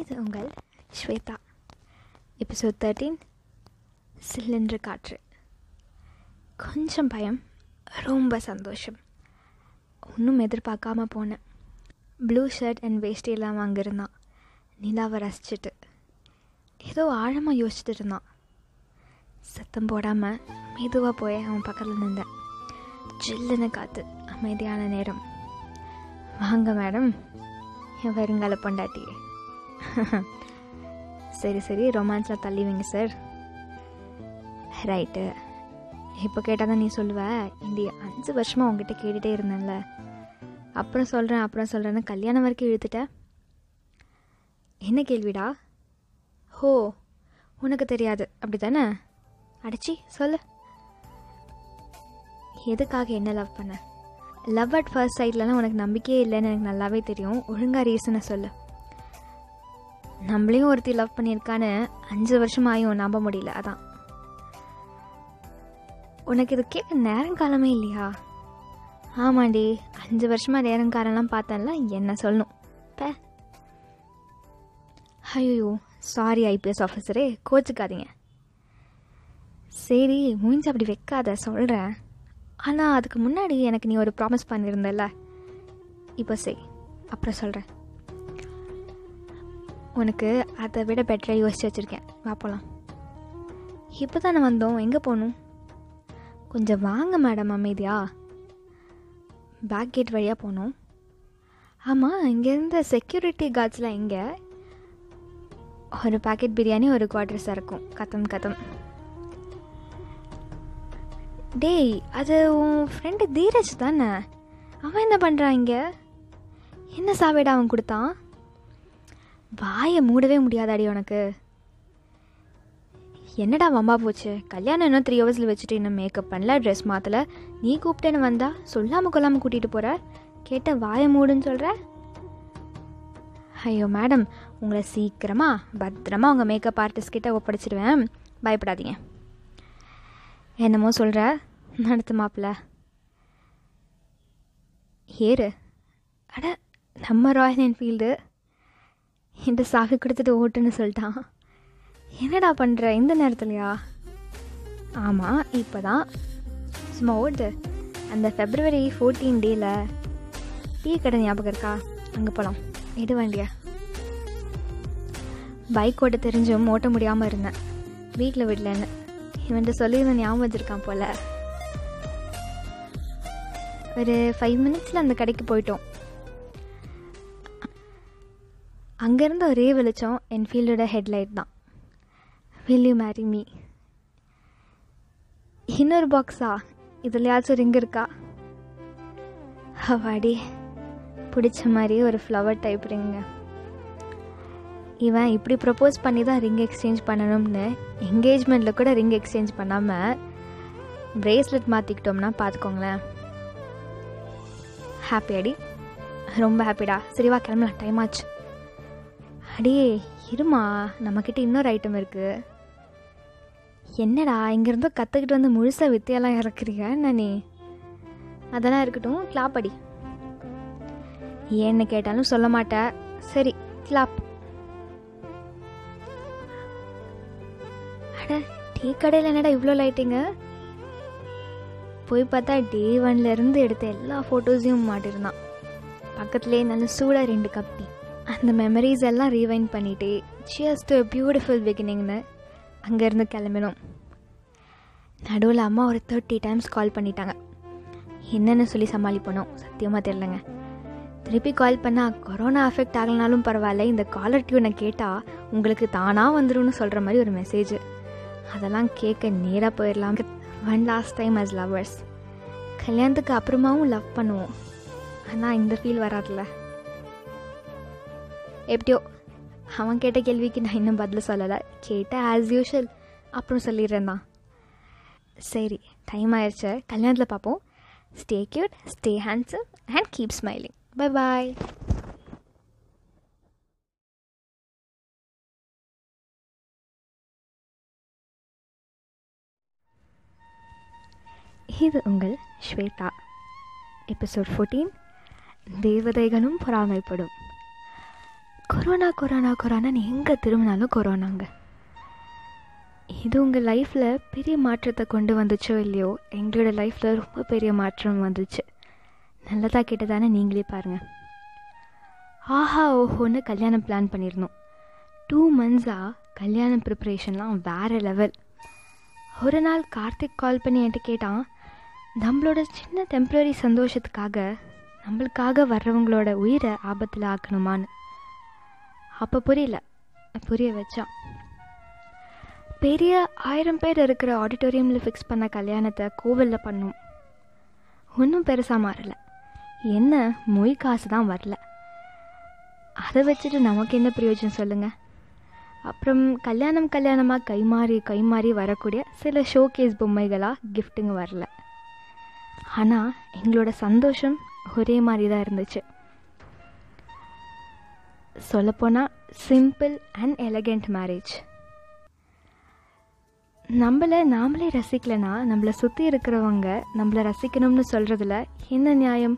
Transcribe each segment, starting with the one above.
இது உங்கள் Shweta. Episode thirteen cylinder காற்று. கொஞ்சம் பயம் ரொம்ப சந்தோஷம். ஒன்றும் எதிர்பார்க்காம போனேன். ப்ளூ ஷர்ட் அண்ட் வேஷ்டி எல்லாம் வாங்கியிருந்தான் நிலாவை ரசிச்சுட்டு. ஏதோ ஆழமாக யோசிச்சுட்டு இருந்தான். சத்தம் போடாமல் மெதுவாக போய் அவன் பக்கத்தில் நின்றேன். ஜில்லுன்னு காற்று அமைதியான நேரம். வாங்க மேடம் என் வருங்கால பொண்டாட்டி சரி சரி. ரொமான்ஸில் தள்ளி வைங்க சார் ரைட்டு இப்போ கேட்டால் தான் நீ சொல்லுவ. இந்த அஞ்சு வருஷமாக உங்ககிட்ட கேட்டுகிட்டே இருந்தேன்ல. அப்புறம் சொல்கிறேன் அப்புறம் சொல்கிறேன்னு கல்யாணம் வரைக்கும் இழுத்துட்ட. என்ன கேள்விடா? ஹோ உனக்கு தெரியாது. அப்படி தானே அடிச்சி சொல்லு. எதுக்காக என்ன லவ் பண்ண? லவ் அட் ஃபர்ஸ்ட் சைட்லலாம் உனக்கு நம்பிக்கையே இல்லைன்னு எனக்கு நல்லாவே தெரியும். ஒழுங்காக ரீசனை சொல்லு. நம்மளையும் ஒருத்தி லவ் பண்ணியிருக்கான்னு அஞ்சு வருஷம் ஆயும் நம்ப முடியல அதான். உனக்கு இது கேட்க நேரங்காலமே இல்லையா? ஆமாண்டி அஞ்சு வருஷமாக நேரங்காலம்லாம் பார்த்தேன்ல என்ன சொல்லணும். பே. ஐயோ சாரி ஐபிஎஸ் ஆஃபீஸரே கோச்சுக்காதீங்க. சரி மூஞ்சி அப்படி வைக்காத சொல்கிறேன் ஆனால் அதுக்கு முன்னாடி எனக்கு நீ ஒரு ப்ராமிஸ் பண்ணியிருந்தல இப்போ சரி அப்புறம் சொல்கிறேன் உனக்கு அதை விட பெட்டராக யோசிச்சு வச்சுருக்கேன். வா போகலாம் இப்போ தானே வந்தோம். எங்கே போகணும்? கொஞ்சம் வாங்க மேடம் அமைதியா. பேக் கேட் வழியாக போனோம். ஆமாம் இங்கேருந்து செக்யூரிட்டி கார்ட்ஸ்லாம் எங்கே? ஒரு பாக்கெட் பிரியாணி ஒரு குவார்டர் சரக்கும் கத்தம் கத்தம். டேய் அது உன் ஃப்ரெண்டு தீரஜ் தானே? அவன் என்ன பண்ணுறான் இங்கே? என்ன சாவேடா அவன் கொடுத்தான்? வாயை மூடவே முடியாதாடி உனக்கு? என்னடா வம்பா போச்சு? கல்யாணம் இன்னும் த்ரீ ஹவர்ஸில் வச்சுட்டு இன்னும் மேக்கப் பண்ணல ட்ரெஸ் மாற்றல நீ கூப்பிட்டேன்னு வந்தா சொல்லாமல் கொள்ளாமல் கூட்டிகிட்டு போகிற கேட்ட வாயை மூடுன்னு சொல்கிற ஐயோ மேடம் உங்களை சீக்கிரமாக பத்திரமா உங்கள் மேக்கப் ஆர்டிஸ்ட் கிட்ட ஒப்படைச்சிடுவேன் பயப்படாதீங்க. என்னமோ சொல்கிற நடத்து மாப்பிள்ள ஏறு. அட நம்ம ராயல் என்ஃபீல்டு. என்கிட்ட சாகு கொடுத்துட்டு ஓட்டுன்னு சொல்லிட்டான். என்னடா பண்ணுற இந்த நேரத்துலையா? ஆமாம் இப்போ தான் சும்மா ஓட்டு. அந்த ஃபெப்ரவரி ஃபோர்டீன் டேயில் டீ கடை ஞாபகம் இருக்கா? அங்கே போகலாம் எடு வண்டியா. பைக் ஓட்ட தெரிஞ்சும் ஓட்ட முடியாமல் இருந்தேன். வீட்டில் விடலன்னு. இவன்ட்டு சொல்லியிருந்த ஞாபகம் வச்சுருக்கான் போல். ஒரு ஃபைவ் மினிட்ஸில் அந்த கடைக்கு போயிட்டோம். அங்கேருந்து ஒரே வெளிச்சம் என்ஃபீல்டோட ஹெட்லைட் தான். வில் யூ மேரி மீ இன்னொரு பாக்ஸா இதுலையாச்சும் ரிங் இருக்கா? அவாடி பிடிச்ச மாதிரி ஒரு ஃப்ளவர் டைப் ரிங்க இவன் இப்படி ப்ரப்போஸ் பண்ணி தான் ரிங் எக்ஸ்சேஞ்ச் பண்ணணும்னு என்கேஜ்மெண்ட்டில் கூட ரிங் எக்ஸ்சேஞ்ச் பண்ணாமல் ப்ரேஸ்லெட் மாற்றிக்கிட்டோம்னா பார்த்துக்கோங்களேன் ஹாப்பி அடி ரொம்ப ஹாப்பிடா சரிவா கிளம்பலாம். டைம் ஆச்சு. அடியே இருமா நம்மக்கிட்ட இன்னொரு ஐட்டம் இருக்குது என்னடா இங்கேருந்தோ கற்றுக்கிட்டு வந்து முழுசாக வித்தியெல்லாம் இறக்குறியா என்ன நீ? அதெல்லாம் இருக்கட்டும் கிளாப் அடி. ஏன்னு கேட்டாலும் சொல்ல மாட்டேன் சரி கிளாப் அட டீ கடையில் என்னடா இவ்வளோ லைட்டிங்க போய் பார்த்தா டே ஒன்லேருந்து எடுத்த எல்லா ஃபோட்டோஸையும் மாட்டிருந்தான். பக்கத்துலேயே நல்ல சூடாக ரெண்டு கப் டீ அந்த மெமரிஸ் எல்லாம் ரீவைண்ட் பண்ணிட்டு சியர்ஸ் டு பியூட்டிஃபுல் பிகினிங்னு அங்கேருந்து கிளம்பினோம். நடுவில் அம்மா ஒரு தேர்ட்டி டைம்ஸ் கால் பண்ணிட்டாங்க. என்னென்னு சொல்லி சமாளிப்போனோம். சத்தியமாக தெரிலங்க திருப்பி கால் பண்ணால் கொரோனா அஃபெக்ட் ஆகலனாலும் பரவாயில்ல இந்த காலர் டியூனை கேட்டால் உங்களுக்கு தானாக வந்துடும்னு சொல்கிற மாதிரி ஒரு மெசேஜ் அதெல்லாம் கேட்க நேராக போயிடலாம் one last time as lovers கல்யாணத்துக்கு அப்புறமாவும் லவ் பண்ணுவோம். ஆனால் இந்த ஃபீல் வராதுல்ல. எப்படியோ அவன் கேட்ட கேள்விக்கு நான் இன்னும் பதில் சொல்லலை. கேட்டேன் ஆஸ் யூஷுவல் அப்புறம் சொல்லிடுறேன் தான். சரி டைம் ஆயிடுச்சு கல்யாணத்தில் பார்ப்போம் stay cute stay handsome and keep smiling bye bye இது உங்கள் ஸ்வேதா. எபிசோட் ஃபோர்டீன் தேவதைகளும் பொறாமைப்படும். கொரோனா கொரோனா கொரோனான்னு எங்கே திரும்பினாலும் கொரோனாங்க. இது உங்கள் லைஃப்பில் பெரிய மாற்றத்தை கொண்டு வந்துச்சோ இல்லையோ? எங்களோட லைஃப்பில் ரொம்ப பெரிய மாற்றம் வந்துச்சு. நல்லதாக கேட்டதானே நீங்களே பாருங்கள் ஆஹா ஓஹோன்னு கல்யாணம் பிளான் பண்ணியிருந்தோம் டூ மந்த்ஸாக கல்யாணம் ப்ரிப்ரேஷன்லாம் வேறு லெவல் ஒரு நாள் கார்த்திக் கால் பண்ணி என்கிட்ட கேட்டான் நம்மளோட சின்ன டெம்ப்ரரி சந்தோஷத்துக்காக நம்மளுக்காக வர்றவங்களோட உயிரை ஆபத்தில் ஆக்கணுமான்னு. அப்போ புரியல. புரிய வச்சான். பெரிய ஆயிரம் பேர் இருக்கிற ஆடிட்டோரியமில் ஃபிக்ஸ் பண்ண கல்யாணத்தை கோவிலில் பண்ணோம். ஒன்றும் பெருசாக மாறல. என்ன மொய் காசு தான் வரல. அதை வச்சுட்டு நமக்கு என்ன பிரயோஜனம் சொல்லுங்கள் அப்புறம் கல்யாணம் கல்யாணமாக கைமாறி கைமாறி வரக்கூடிய சில ஷோகேஸ் பொம்மைகளாக கிஃப்ட்டுங்க வரல. ஆனால் எங்களோட சந்தோஷம் ஒரே மாதிரி தான் இருந்துச்சு. சொல்லப்போனால் சிம்பிள் அண்ட் எலகண்ட் மேரேஜ். நம்மளை நாமளே ரசிக்கலைன்னா நம்மளை சுற்றி இருக்கிறவங்க நம்மளை ரசிக்கணும்னு சொல்கிறதுல என்ன நியாயம்?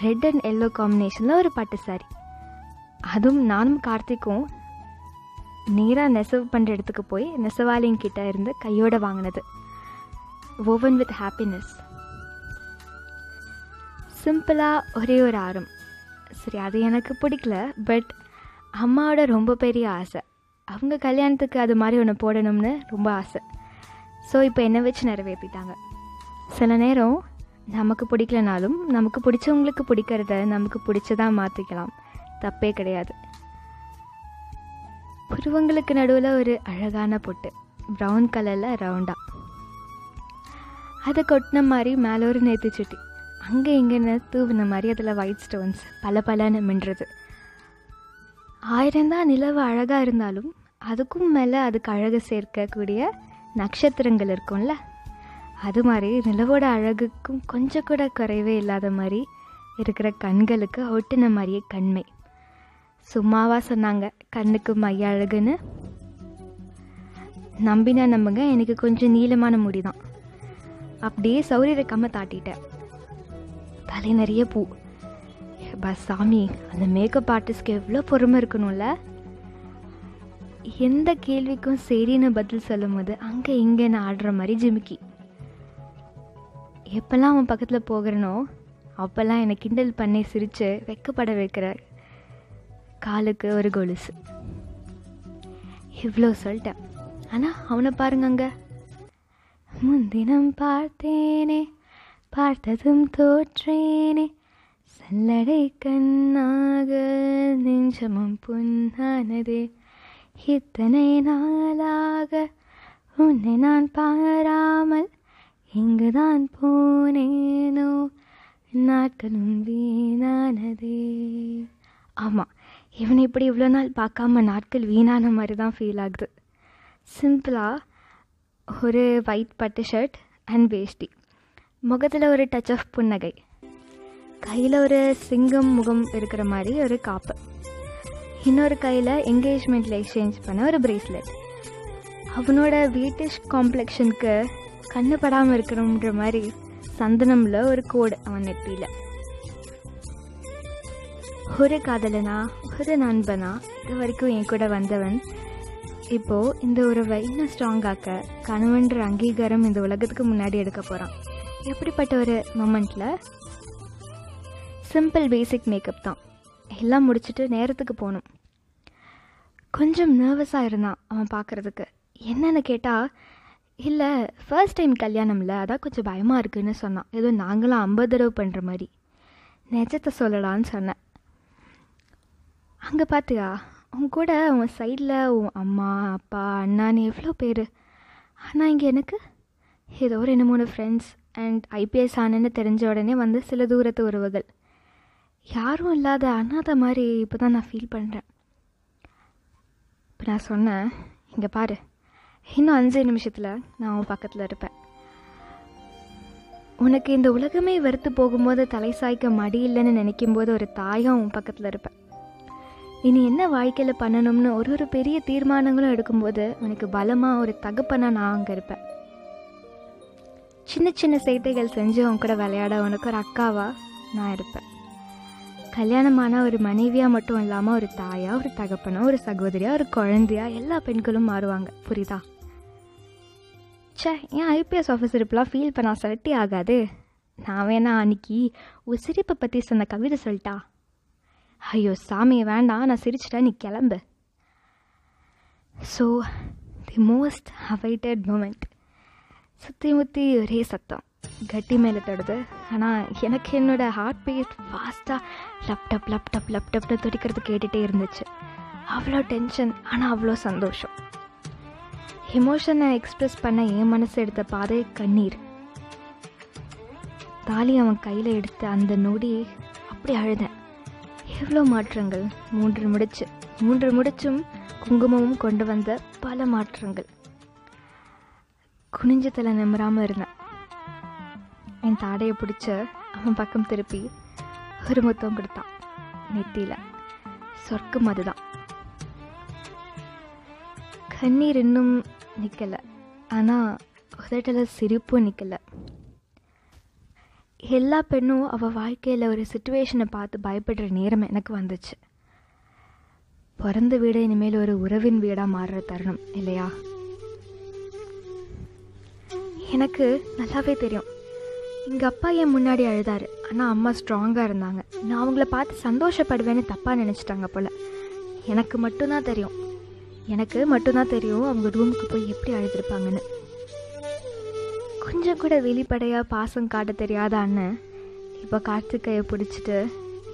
ரெட் அண்ட் எல்லோ காம்பினேஷனில் ஒரு பட்டு சாரி அதுவும் நானும் கார்த்திக்கும் நேராக நெசவு பண்ணுற இடத்துக்கு போய் நெசவாளிங்கிட்ட இருந்து கையோடு வாங்கினது. ஓவன் வித் ஹாப்பினஸ் சிம்பிளாக ஒரே ஒரு ஆரம். சரி அது எனக்கு பிடிக்கல பட் அம்மாவோட ரொம்ப பெரிய ஆசை. அவங்க கல்யாணத்துக்கு அது மாதிரி ஒன்று போடணும்னு ரொம்ப ஆசை. ஸோ இப்போ என்னை வச்சு நிறைவேற்றிட்டாங்க சில நேரம் நமக்கு பிடிக்கலனாலும் நமக்கு பிடிச்சவங்களுக்கு பிடிக்கிறத நமக்கு பிடிச்சதாக மாற்றிக்கலாம் தப்பே கிடையாது. புருவங்களுக்கு நடுவில் ஒரு அழகான பொட்டு ப்ரௌன் கலரில் ரவுண்டாக அதை கொட்டின மாதிரி மேலே ஒரு நேத்து சுட்டி அங்கே இங்கேன்னு தூவின மாதிரி அதில் ஒயிட் ஸ்டோன்ஸ் பல பலன்னு மின்றது ஆயிரம் தான் நிலவு அழகாக இருந்தாலும் அதுக்கும் மேலே அதுக்கு அழகு சேர்க்கக்கூடிய நட்சத்திரங்கள் இருக்கும்ல? அது மாதிரி நிலவோட அழகுக்கும் கொஞ்சம் கூட குறைவே இல்லாத மாதிரி இருக்கிற கண்களுக்கு ஒட்டின மாதிரியே கண்மை. சும்மாவா சொன்னாங்க கண்ணுக்கு மைய அழகுன்னு. நம்பினா நம்புங்க எனக்கு கொஞ்சம் நீளமான முடி தான் அப்படியே சௌரிய கம்ம தாட்டிட்டேன். தலை நிறைய பூ. பா சாமி அந்த மேக்கப் ஆர்டிஸ்ட்க்கு எவ்வளோ பொறுமை இருக்கணும்ல? எந்த கேள்விக்கும் சரின்னு பதில் சொல்லும் போது அங்கே இங்கேன்னு ஆடுற மாதிரி ஜிமிக்கி. எப்போல்லாம் அவன் பக்கத்தில் போகிறனோ அப்போல்லாம் என்னை கிண்டல் பண்ணி சிரித்து வெக்கப்பட வைக்கிற காலுக்கு ஒரு கொலுசு. இவ்வளோ சொல்லிட்டேன். ஆனால் அவனை பாருங்க அங்கே. முன்தினம் பார்த்தேனே. பார்த்ததும் தோற்றேனே. சல்லடை கண்ணாக நெஞ்சமும் புண்ணானதே. இத்தனை நாளாக உன்னை நான் பாராமல் இங்குதான் போனேனோ? நாட்களும் வீணானதே. ஆமாம் இவனை இப்படி இவ்வளோ நாள் பார்க்காம நாட்கள் வீணான மாதிரி தான் ஃபீல் ஆகுது சிம்பிளாக ஒரு ஒயிட் பட்டு ஷர்ட் அண்ட் வேஷ்டி முகத்தில் ஒரு டச் ஆஃப் புன்னகை. கையில் ஒரு சிங்கம் முகம் இருக்கிற மாதிரி ஒரு காப்பு. இன்னொரு கையில் என்கேஜ்மெண்ட்டில் எக்ஸ்சேஞ்ச் பண்ண ஒரு பிரேஸ்லெட் அவனோட வீட்டிஷ் காம்ப்ளெக்ஷனுக்கு கண்ணு படாமல் இருக்கணுன்ற மாதிரி சந்தனமில் ஒரு கோடு அவன் நெத்தியில். ஒரு காதலனா ஒரு நண்பனா இது வரைக்கும் என் கூட வந்தவன். இப்போது இந்த உறவை இன்னும் ஸ்ட்ராங்காக்க கணவன்ற அங்கீகாரம் இந்த உலகத்துக்கு முன்னாடி எடுக்க போகிறான் எப்படிப்பட்ட ஒரு மொமெண்ட்டில் சிம்பிள் பேசிக் மேக்கப் தான். எல்லாம் முடிச்சுட்டு நேரத்துக்கு போகணும். கொஞ்சம் நர்வஸாக இருந்தான் அவன் பார்க்குறதுக்கு என்னென்னு கேட்டால் இல்லை ஃபர்ஸ்ட் டைம் கல்யாணம்ல அதான் கொஞ்சம் பயமாக இருக்குதுன்னு சொன்னான். ஏதோ நாங்களாம் ஐம்பது தடவை பண்ணுற மாதிரி. நெஜத்தை சொல்லலான்னு சொன்னேன். அங்கே பார்த்தியா உன் கூட உன் சைடில் உன் அம்மா அப்பா அண்ணான்னு எவ்வளோ பேர்? ஆனால் இங்கே எனக்கு ஏதோ ரெண்டு மூணு ஃப்ரெண்ட்ஸ் அண்ட் ஐபிஎஸ் ஆனேன்னு தெரிஞ்ச உடனே வந்து சில தூரத்து உறவுகள். யாரும் இல்லாத அனாத மாதிரி இப்போ தான் நான் ஃபீல் பண்ணுறேன் இப்போ நான் சொன்னேன் இங்கே பாரு. இன்னும் அஞ்சு நிமிஷத்தில் நான் உன் பக்கத்தில் இருப்பேன். உனக்கு இந்த உலகமே வெறுத்து போகும்போது தலை சாய்க்க மடி இல்லைன்னு நினைக்கும் போது ஒரு தாயாக உன் பக்கத்தில் இருப்பேன். இனி என்ன வாழ்க்கையில் பண்ணணும்னு ஒரு ஒரு பெரிய தீர்மானங்களும் எடுக்கும்போது உனக்கு பலமாக ஒரு தகப்பனாக நான் அங்கே இருப்பேன். சின்ன சின்ன சேட்டைகள் செஞ்சு உன் கூட விளையாட உனக்கு ஒரு அக்காவா? நான் இருப்பேன். கல்யாணமான ஒரு மனைவியாக மட்டும் இல்லாமல் ஒரு தாயா ஒரு தகப்பனா ஒரு சகோதரியா ஒரு குழந்தையா எல்லா பெண்களும் மாறுவாங்க. புரியுதா? ச்சே ஏன் ஐபிஎஸ் ஆஃபீஸர் இப்பெல்லாம் ஃபீல் பண்ணா சரட்டி ஆகாது? நான் வேணா அன்னைக்கு ஒரு சிரிப்பை பற்றி சொன்ன கவிதை சொல்லிட்டா. ஐயோ சாமி வேண்டாம் நான் சிரிச்சிட்டேன் நீ கிளம்பு. So the most awaited moment சுற்றி முற்றி ஒரே சத்தம். கட்டி மேலே தொடுது. ஆனால் எனக்கு என்னோடய ஹார்ட் பீட் ஃபாஸ்ட்டாக லப்டப் லப்டப் லப்டப்னு துடிக்கிறது கேட்டுகிட்டே இருந்துச்சு. அவ்வளோ டென்ஷன் ஆனால் அவ்வளோ சந்தோஷம். எமோஷனை எக்ஸ்ப்ரெஸ் பண்ண என் மனசு எடுத்த பாதை கண்ணீர். தாலி அவன் கையில் எடுத்த அந்த நொடி அப்படி அழுதேன். எவ்வளோ மாற்றங்கள். மூன்று முடிச்சு மூன்று முடிச்சும் குங்குமமும் கொண்டு வந்த பல மாற்றங்கள். குனிஞ்ச தலை நிமிராமல் இருந்தேன். என் தாடையை பிடிச்ச அவன் பக்கம் திருப்பி ஒரு முத்தம் கொடுத்தான். நெத்தியில். சொர்க்கம் அதுதான். கண்ணீர் இன்னும் நிற்கலை ஆனால் உதட்டில் சிரிப்பும் நிற்கலை எல்லா பெண்ணும் அவள் வாழ்க்கையில் ஒரு சுச்சுவேஷனை பார்த்து பயப்படுற நேரம் எனக்கு வந்துச்சு. பிறந்த வீடு இனிமேல் ஒரு உறவின் வீடாக மாறுற தருணம் இல்லையா? எனக்கு நல்லாவே தெரியும். எங்கள் அப்பா என் முன்னாடி அழுதாரு. ஆனால் அம்மா ஸ்ட்ராங்காக இருந்தாங்க. நான் அவங்கள பார்த்து சந்தோஷப்படுவேன்னு தப்பாக நினச்சிட்டாங்க போல். எனக்கு மட்டும்தான் தெரியும். எனக்கு மட்டும்தான் தெரியும் அவங்க ரூமுக்கு போய் எப்படி அழுதுருப்பாங்கன்னு. கொஞ்சம் கூட வெளிப்படையாக பாசம் காட்ட தெரியாத அண்ணன் இப்போ கார்த்திகையை பிடிச்சிட்டு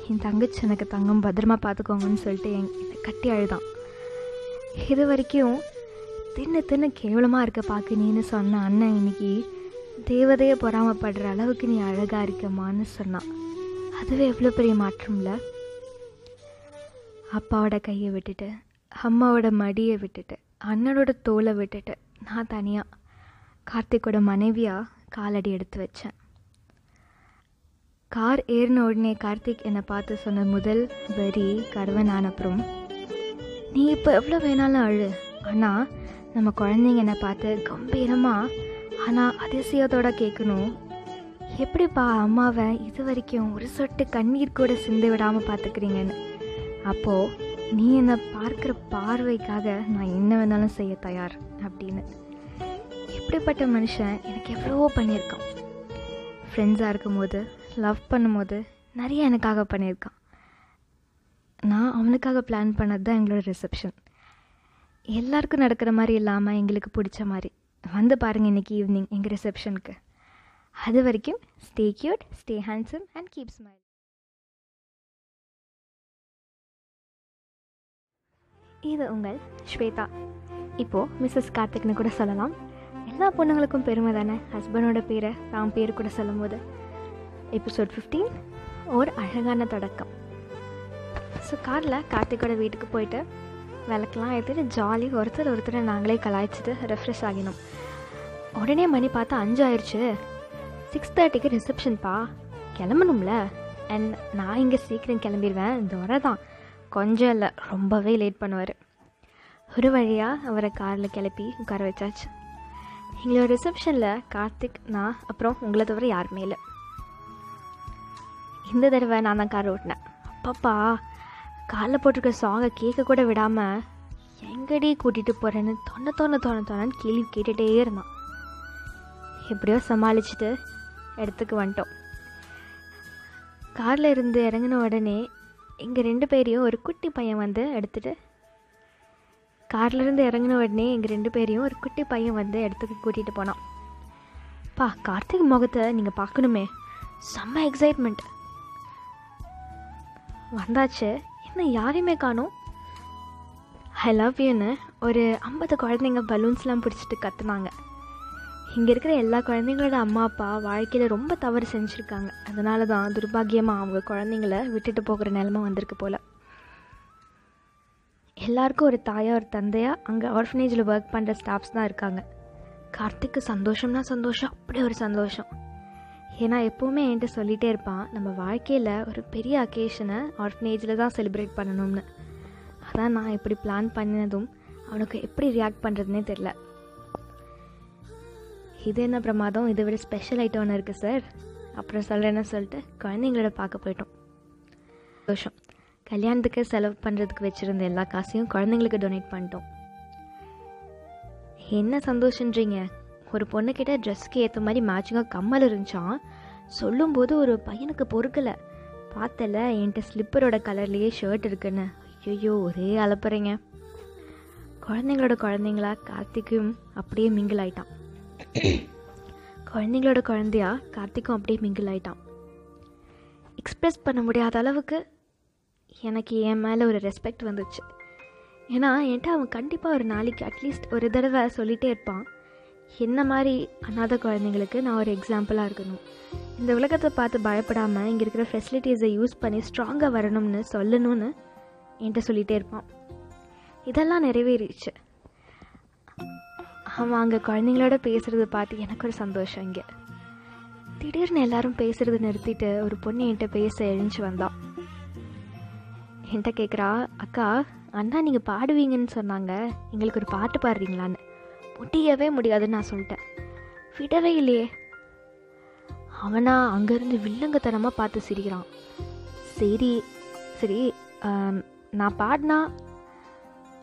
என் தங்கச்சி எனக்கு தங்கம் பத்திரமா பார்த்துக்கோங்கன்னு சொல்லிட்டு என் கட்டி அழுதான். இது வரைக்கும் தின்னு தின்னு கேவலமாக இருக்க பார்க்க நீன்னு சொன்ன அண்ணன் இன்னைக்கு தேவதையை பொறாமப்படுற அளவுக்கு நீ அழகாக இருக்கமான்னு சொன்னான். அதுவே எவ்வளோ பெரிய மாற்றம்ல? அப்பாவோட கையை விட்டுட்டு அம்மாவோட மடியை விட்டுட்டு அண்ணனோட தோலை விட்டுட்டு நான் தனியாக கார்த்திக்கோட மனைவியாக காலடி எடுத்து வச்சேன். கார் ஏறின உடனே கார்த்திக் என்னை பார்த்து சொன்ன முதல் வரி கடவன் அப்புறம் நீ இப்போ எவ்வளோ வேணாலும் அழு. ஆனால் நம்ம குழந்தைங்க என்னை பார்த்து கம்பீரமாக ஆனால் அதிசயத்தோட கேட்கணும். எப்படிப்பா அம்மாவை இது வரைக்கும் ஒரு சொட்டு கண்ணீர் கூட சிந்து விடாமல் பார்த்துக்கிறீங்கன்னு. அப்போது நீ என்னை பார்க்குற பார்வைக்காக நான் என்ன வேணாலும் செய்ய தயார் அப்படின்னு. எப்படிப்பட்ட மனுஷன் எனக்கு எவ்வளவோ பண்ணியிருக்கான். ஃப்ரெண்ட்ஸாக இருக்கும்போது லவ் பண்ணும்போது நிறைய எனக்காக பண்ணியிருக்கான். நான் அவனுக்காக பிளான் பண்ணது தான் எங்களோட ரிசப்ஷன் எல்லாருக்கும் நடக்கிற மாதிரி இல்லாமல் எங்களுக்கு பிடிச்ச மாதிரி. வந்து பாருங்கள் இன்றைக்கி ஈவினிங் எங்கள் ரிசப்ஷனுக்கு அது வரைக்கும் stay cute stay handsome and keep smile இது உங்கள் ஸ்வேதா. இப்போது மிஸ்ஸஸ் கார்த்திக்னு கூட சொல்லலாம். எல்லா பொண்ணுங்களுக்கும் பெருமை தானே? ஹஸ்பண்டோட பேரை தான் பேர் கூட சொல்லும் போது எபிசோட் ஃபிஃப்டீன் ஒரு அழகான தொடக்கம். ஸோ காரில் கார்த்திகோட வீட்டுக்கு போயிட்டு விளக்கெலாம் ஏற்றிட்டு ஜாலி ஒருத்தர் ஒருத்தர் நாங்களே கலாய்ச்சிட்டு ரெஃப்ரெஷ் ஆகினோம். உடனே மணி பார்த்தா அஞ்சு ஆயிடுச்சு சிக்ஸ் தேர்ட்டிக்கு ரிசப்ஷன்ப்பா கிளம்பணும்ல? அண்ட் நான் இங்கே சீக்கிரம் கிளம்பிடுவேன் துரை தான். கொஞ்சம் இல்லை ரொம்பவே லேட் பண்ணுவார். ஒரு வழியாக அவரை காரில் கிளப்பி உட்கார வச்சாச்சு. எங்களோட ரிசப்ஷனில் கார்த்திக் நான் அப்புறம் உங்களை தவிர யாருமே இல்லை. இந்த தடவை நான் தான் கார் ஓட்டினேன். அப்பப்பா காலைல போட்டிருக்க சாங்கை கேட்க கூட விடாமல் எங்கடி கூட்டிகிட்டு போகிறேன்னு தொண்ண தொண்ண தொண்ண தொண்ணன்னு கேள்வி கேட்டுகிட்டே இருந்தான். எப்படியோ சமாளிச்சுட்டு இடத்துக்கு வந்துட்டோம். காரில் இருந்து இறங்கின உடனே எங்கள் ரெண்டு பேரையும் ஒரு குட்டி பையன் வந்து எடுத்துகிட்டு கார்லேருந்து இறங்கின உடனே எங்கள் ரெண்டு பேரையும் ஒரு குட்டி பையன் வந்து இடத்துக்கு கூட்டிகிட்டு போனான். பா கார்த்திக் முகத்தை நீங்கள் பார்க்கணுமே. செம்ம எக்ஸைட்மெண்ட் வந்தாச்சு. என்ன யாரையுமே காணும். ஐ லவ் யூன்னு ஒரு ஐம்பது குழந்தைங்க பலூன்ஸ்லாம் பிடிச்சிட்டு கத்துனாங்க. இங்கே இருக்கிற எல்லா குழந்தைங்களோட அம்மா அப்பா வாழ்க்கையில் ரொம்ப தவறு செஞ்சுருக்காங்க. அதனால தான் துர்பாகியமாக அவங்க குழந்தைங்கள விட்டுட்டு போகிற நிலமை வந்திருக்கு போல். எல்லாருக்கும் ஒரு தாயா ஒரு தந்தையாக அங்கே ஆர்ஃபனேஜில் ஒர்க் பண்ணுற ஸ்டாஃப்ஸ் தான் இருக்காங்க. கார்த்திக்கு சந்தோஷம்னா சந்தோஷம் அப்படி ஒரு சந்தோஷம். ஏன்னா எப்போவுமே என்கிட்ட சொல்லிகிட்டே இருப்பான் நம்ம வாழ்க்கையில் ஒரு பெரிய அக்கேஷனை ஆர்ஃபனேஜில் தான் செலிப்ரேட் பண்ணணும்னு. அதான் நான் இப்படி பிளான் பண்ணினதும் அவனுக்கு எப்படி ரியாக்ட் பண்ணுறதுனே தெரில இது என்ன பிரமாதம்? இதை விட ஸ்பெஷல் ஐட்டம் ஒன்று இருக்குது சார் அப்புறம் சொல்கிறேன்னு சொல்லிட்டு குழந்தைங்களோட பார்க்க போயிட்டோம். சந்தோஷம். கல்யாணத்துக்கு செலவு பண்ணுறதுக்கு வச்சுருந்த எல்லா காசையும் குழந்தைங்களுக்கு டொனேட் பண்ணிட்டோம். என்ன சந்தோஷன்றீங்க ஒரு பொண்ணுக்கிட்ட ட்ரெஸ்க்கு ஏற்ற மாதிரி மேட்சிங்காக கம்மல் இருந்துச்சான் சொல்லும்போது ஒரு பையனுக்கு பொறுக்கலை. பார்த்தல என்கிட்ட ஸ்லிப்பரோட கலர்லேயே ஷர்ட் இருக்குன்னு. ஐயோ ஒரே அலப்புறீங்க. குழந்தைங்களோட குழந்தைங்களா கார்த்திக்கும் அப்படியே மிங்கிள் ஆயிட்டான். குழந்தைங்களோட குழந்தையா கார்த்திக்கும் அப்படியே மிங்கிள் ஆயிட்டான். எக்ஸ்ப்ரெஸ் பண்ண முடியாத அளவுக்கு எனக்கு என் மேலே ஒரு ரெஸ்பெக்ட் வந்துச்சு. ஏன்னா என்கிட்ட அவன் கண்டிப்பாக ஒரு நாளைக்கு அட்லீஸ்ட் ஒரு தடவை சொல்லிகிட்டே இருப்பான். என்ன மாதிரி அநாத குழந்தைங்களுக்கு நான் ஒரு எக்ஸாம்பிளாக இருக்கணும். இந்த உலகத்தை பார்த்து பயப்படாமல் இங்கே இருக்கிற ஃபெசிலிட்டிஸை யூஸ் பண்ணி ஸ்ட்ராங்காக வரணும்னு சொல்லணும்னு என்கிட்ட சொல்லிகிட்டே இருப்பான். இதெல்லாம் நிறைவேறிச்சு அவன் அங்கே குழந்தைங்களோட பேசுகிறத பார்த்து எனக்கு ஒரு சந்தோஷம் இங்கே. திடீர்னு எல்லாரும் பேசுகிறத நிறுத்திட்டு ஒரு பொண்ணு என்கிட்ட பேச எழுந்துச்சு வந்தான். என்கிட்ட கேட்குறா அக்கா அண்ணா நீங்கள் பாடுவீங்கன்னு சொன்னாங்க. எங்களுக்கு ஒரு பாட்டு பாடுறீங்களான்னு. முடியவே முடியாதுன்னு நான் சொல்லிட்டேன். விடவே இல்லையே. அவனா அங்கேருந்து வில்லங்கத்தனமாக பார்த்து சிரிக்கிறான். சரி சரி நான் பாடினா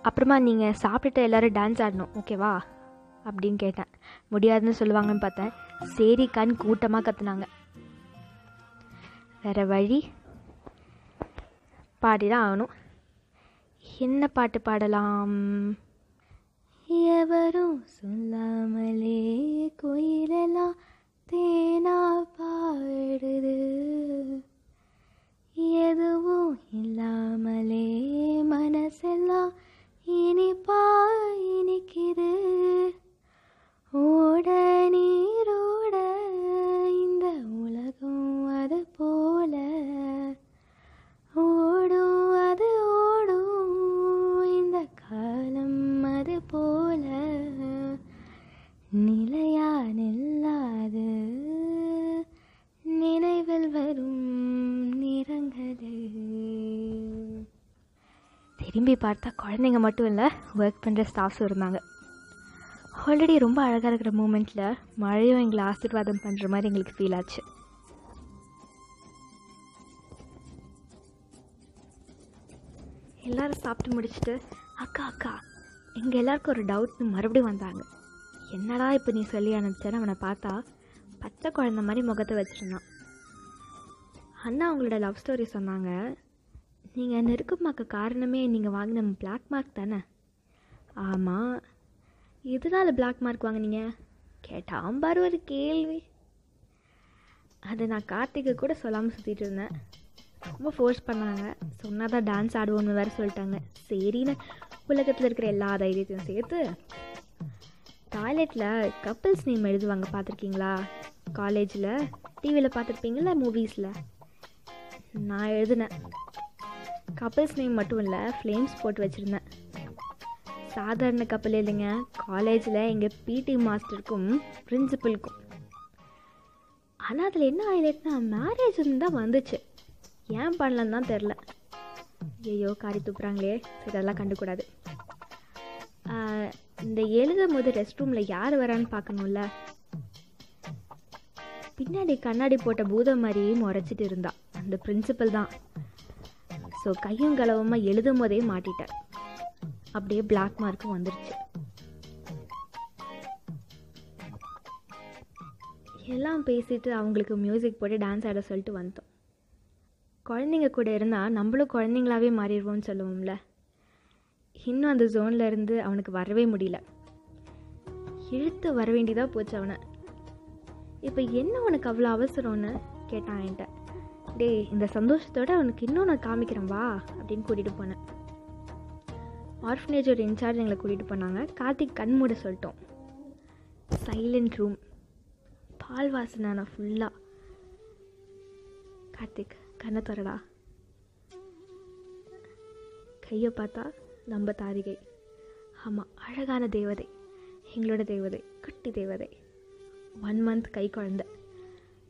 அப்புறமா நீங்கள் சாப்பிட்டுட்டு எல்லோரும் டான்ஸ் ஆடணும் ஓகேவா அப்படின்னு கேட்டேன். முடியாதுன்னு சொல்லுவாங்கன்னு பார்த்தேன். சரி கண் கூட்டமாக கற்றுனாங்க வேறு வழி? பாடி தான் ஆகணும். என்ன பாட்டு பாடலாம்? எவரும் சொல்லாமலே கோயிலெல்லாம் தேனா பாடுது. திரும்பி பார்த்தா குழந்தைங்க மட்டும் இல்லை ஒர்க் பண்ணுற ஸ்டாஃப்ஸும் இருந்தாங்க. ஆல்ரெடி ரொம்ப அழகாக இருக்கிற மூமெண்ட்டில் மழையும் எங்களை ஆசீர்வாதம் பண்ணுற மாதிரி எங்களுக்கு ஃபீல் ஆச்சு. எல்லாரும் சாப்பிட்டு முடிச்சுட்டு அக்கா அக்கா எங்கள் எல்லாருக்கும் ஒரு டவுட்னு மறுபடியும் வந்தாங்க. என்னடா இப்போ நீ சொல்லி அனுப்பிச்சேன்னு அவனை பார்த்தா பச்சை குழந்த மாதிரி முகத்தை வச்சுருந்தான் அண்ணா அவங்களோட லவ் ஸ்டோரி சொன்னாங்க நீங்கள் நெருக்கமாக்க காரணமே நீங்கள் வாங்கின பிளாக் மார்க் தானே? ஆமாம் எதனால் பிளாக் மார்க் வாங்குனீங்க? கேட்டாம் பாரு ஒரு கேள்வி. அதை நான் கார்த்திகை கூட சொல்லாமல் சுற்றிட்டு இருந்தேன். ரொம்ப ஃபோர்ஸ் பண்ணாங்க. சொன்னால் தான் டான்ஸ் ஆடுவோன்னு வேறு சொல்லிட்டாங்க. சரின்னு உலகத்தில் இருக்கிற எல்லா தைரியத்தையும் சேர்த்து டாய்லெட்டில் கப்பிள்ஸ் நேம் எழுதுவாங்க பார்த்துருக்கீங்களா? காலேஜில் டிவியில் பார்த்துருப்பீங்களா மூவிஸில் நான் எழுதினேன். கப்பிள்ஸ் நேம் மட்டும் இல்லை ஃப்ளேம்ஸ் போட்டு வச்சுருந்தேன். சாதாரண கப்பல் இல்லைங்க. காலேஜில் எங்கள் பிடி மாஸ்டருக்கும் பிரின்சிபலுக்கும் ஆனால் அதில் என்ன ஹைலைட்னா மேரேஜ் தான் வந்துச்சு. ஏன் பண்ணலன்னு தான் தெரில ஐயோ காரி துப்புறாங்களே. சரி அதெல்லாம் கண்டுக்கூடாது. ஆஹ், இந்த எழுதும் போது ரெஸ்ட் ரூமில் யார் வரான்னு பார்க்கணும்ல? பின்னாடி கண்ணாடி போட்ட பூதம் மாதிரி முறைச்சிட்டு இருந்தா. அந்த பிரின்சிபல் தான். ஸோ கையும் கலவமாக எழுதும் போதே மாட்டிட்டேன் அப்படியே பிளாக் மார்க்கும் வந்துருச்சு. எல்லாம் பேசிட்டு அவங்களுக்கு மியூசிக் போட்டு டான்ஸ் ஆட சொல்லிட்டு வந்தோம். குழந்தைங்க கூட இருந்தால் நம்மளும் குழந்தைங்களாவே மாறிடுவோம்னு சொல்லுவோம்ல. இன்னும் அந்த ஜோனில் இருந்து அவனுக்கு வரவே முடியல. இழுத்து வர வேண்டியதாக போச்சு அவனை. இப்போ என்ன உனக்கு அவ்வளோ அவசரம்னு கேட்டான் என்கிட்ட. டேய் இந்த சந்தோஷத்தோட அவனுக்கு இன்னும் நான் காமிக்கிறேன் வா அப்படின்னு கூட்டிகிட்டு போனேன். ஆர்ஃபனேஜோட இன்சார்ஜ் எங்களை கூட்டிகிட்டு போனாங்க. கார்த்திக் கண் மூட சொல்லிட்டோம். சைலண்ட் ரூம் பால் வாசனை ஃபுல்லாக கார்த்திக் கண்ணை திறடா. கையை பார்த்தா நம்ம தாரிகை. ஆமாம் அழகான தேவதை. எங்களோட தேவதை குட்டி தேவதை. ஒன் மந்த் கை குழந்த.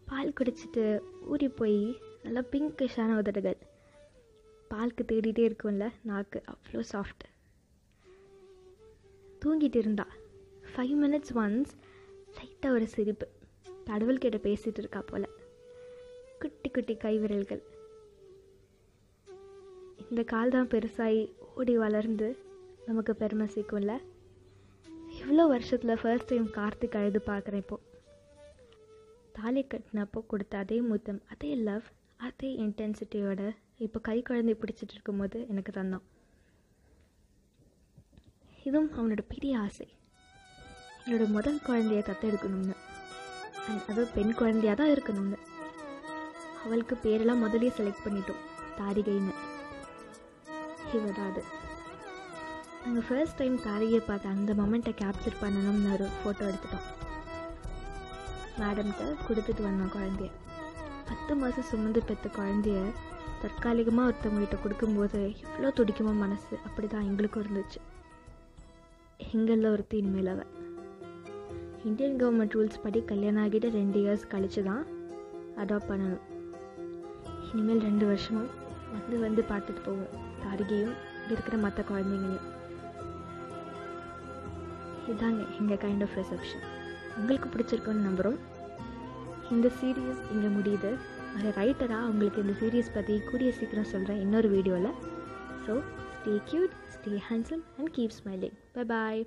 பால் குடிச்சிட்டு ஊறி போய் நல்லா பிங்கிஷான உதடுகள். பால்க்கு தேடிட்டே இருக்கும்ல நாக்கு அவ்வளோ சாஃப்ட் தூங்கிட்டு இருந்தா. ஃபைவ் மினிட்ஸ் ஒன்ஸ் லைட்டாக ஒரு சிரிப்பு. கடவுள்கிட்ட பேசிகிட்டு இருக்கா போல். குட்டி குட்டி கை விரல்கள் இந்த கால் தான் பெருசாகி ஓடி வளர்ந்து நமக்கு பெருமை சேர்க்கும்ல. இவ்வளோ வருஷத்தில் ஃபர்ஸ்ட் டைம் கார்த்திக் அழுது பார்க்குறேன் இப்போது தாலி கட்டினப்போ கொடுத்த அதே முத்தம் அதே லவ் அதே இன்டென்சிட்டியோட இப்போ கை குழந்தை பிடிச்சிட்டு இருக்கும்போது எனக்கு தந்தான் இதுவும் அவனோட பெரிய ஆசை. என்னோட முதல் குழந்தைய தத்தெடுக்கணும்னு. அண்ட் அதுவும் பெண் குழந்தையாக தான் இருக்கணும்னு. அவளுக்கு பேரெல்லாம் முதலே செலக்ட் பண்ணிட்டோம். தாரிகைன்னு. இவ அது. நாங்கள் ஃபர்ஸ்ட் டைம் தாரிகையை பார்த்த அந்த மொமெண்ட்டை கேப்சர் பண்ணணும்னு ஒரு ஃபோட்டோ எடுத்துட்டோம். மேடம்கிட்ட கொடுத்துட்டு வந்தோம் குழந்தைய. பத்து மாதம் சுமந்து பெற்ற குழந்தைய தற்காலிகமாக ஒருத்தவங்ககிட்ட கொடுக்கும்போது எவ்வளோ துடிக்குமோ மனசு? அப்படி தான் எங்களுக்கும் இருந்துச்சு. எங்களில் ஒருத்தி இனிமேல் அவ. இந்தியன் கவர்மெண்ட் ரூல்ஸ் படி கல்யாணம் ஆகிட்டு ரெண்டு இயர்ஸ் கழிச்சு தான் அடாப்ட் பண்ணணும். இனிமேல் ரெண்டு வருஷமும் வந்து வந்து பார்த்துட்டு போவோம் தாரிகையும் இருக்கிற மற்ற குழந்தைங்களையும். இதாங்க எங்கள் கைண்ட் ஆஃப் ரிசப்ஷன் உங்களுக்கு பிடிச்சிருக்குன்னு நம்புகிறோம் இந்த சீரியஸ் இங்கே முடியுது. ஒரு ரைட்டராக உங்களுக்கு இந்த சீரியஸ் பற்றி கூடிய சீக்கிரம் சொல்கிறேன் இன்னொரு வீடியோவில் so stay cute stay handsome and keep smiling bye bye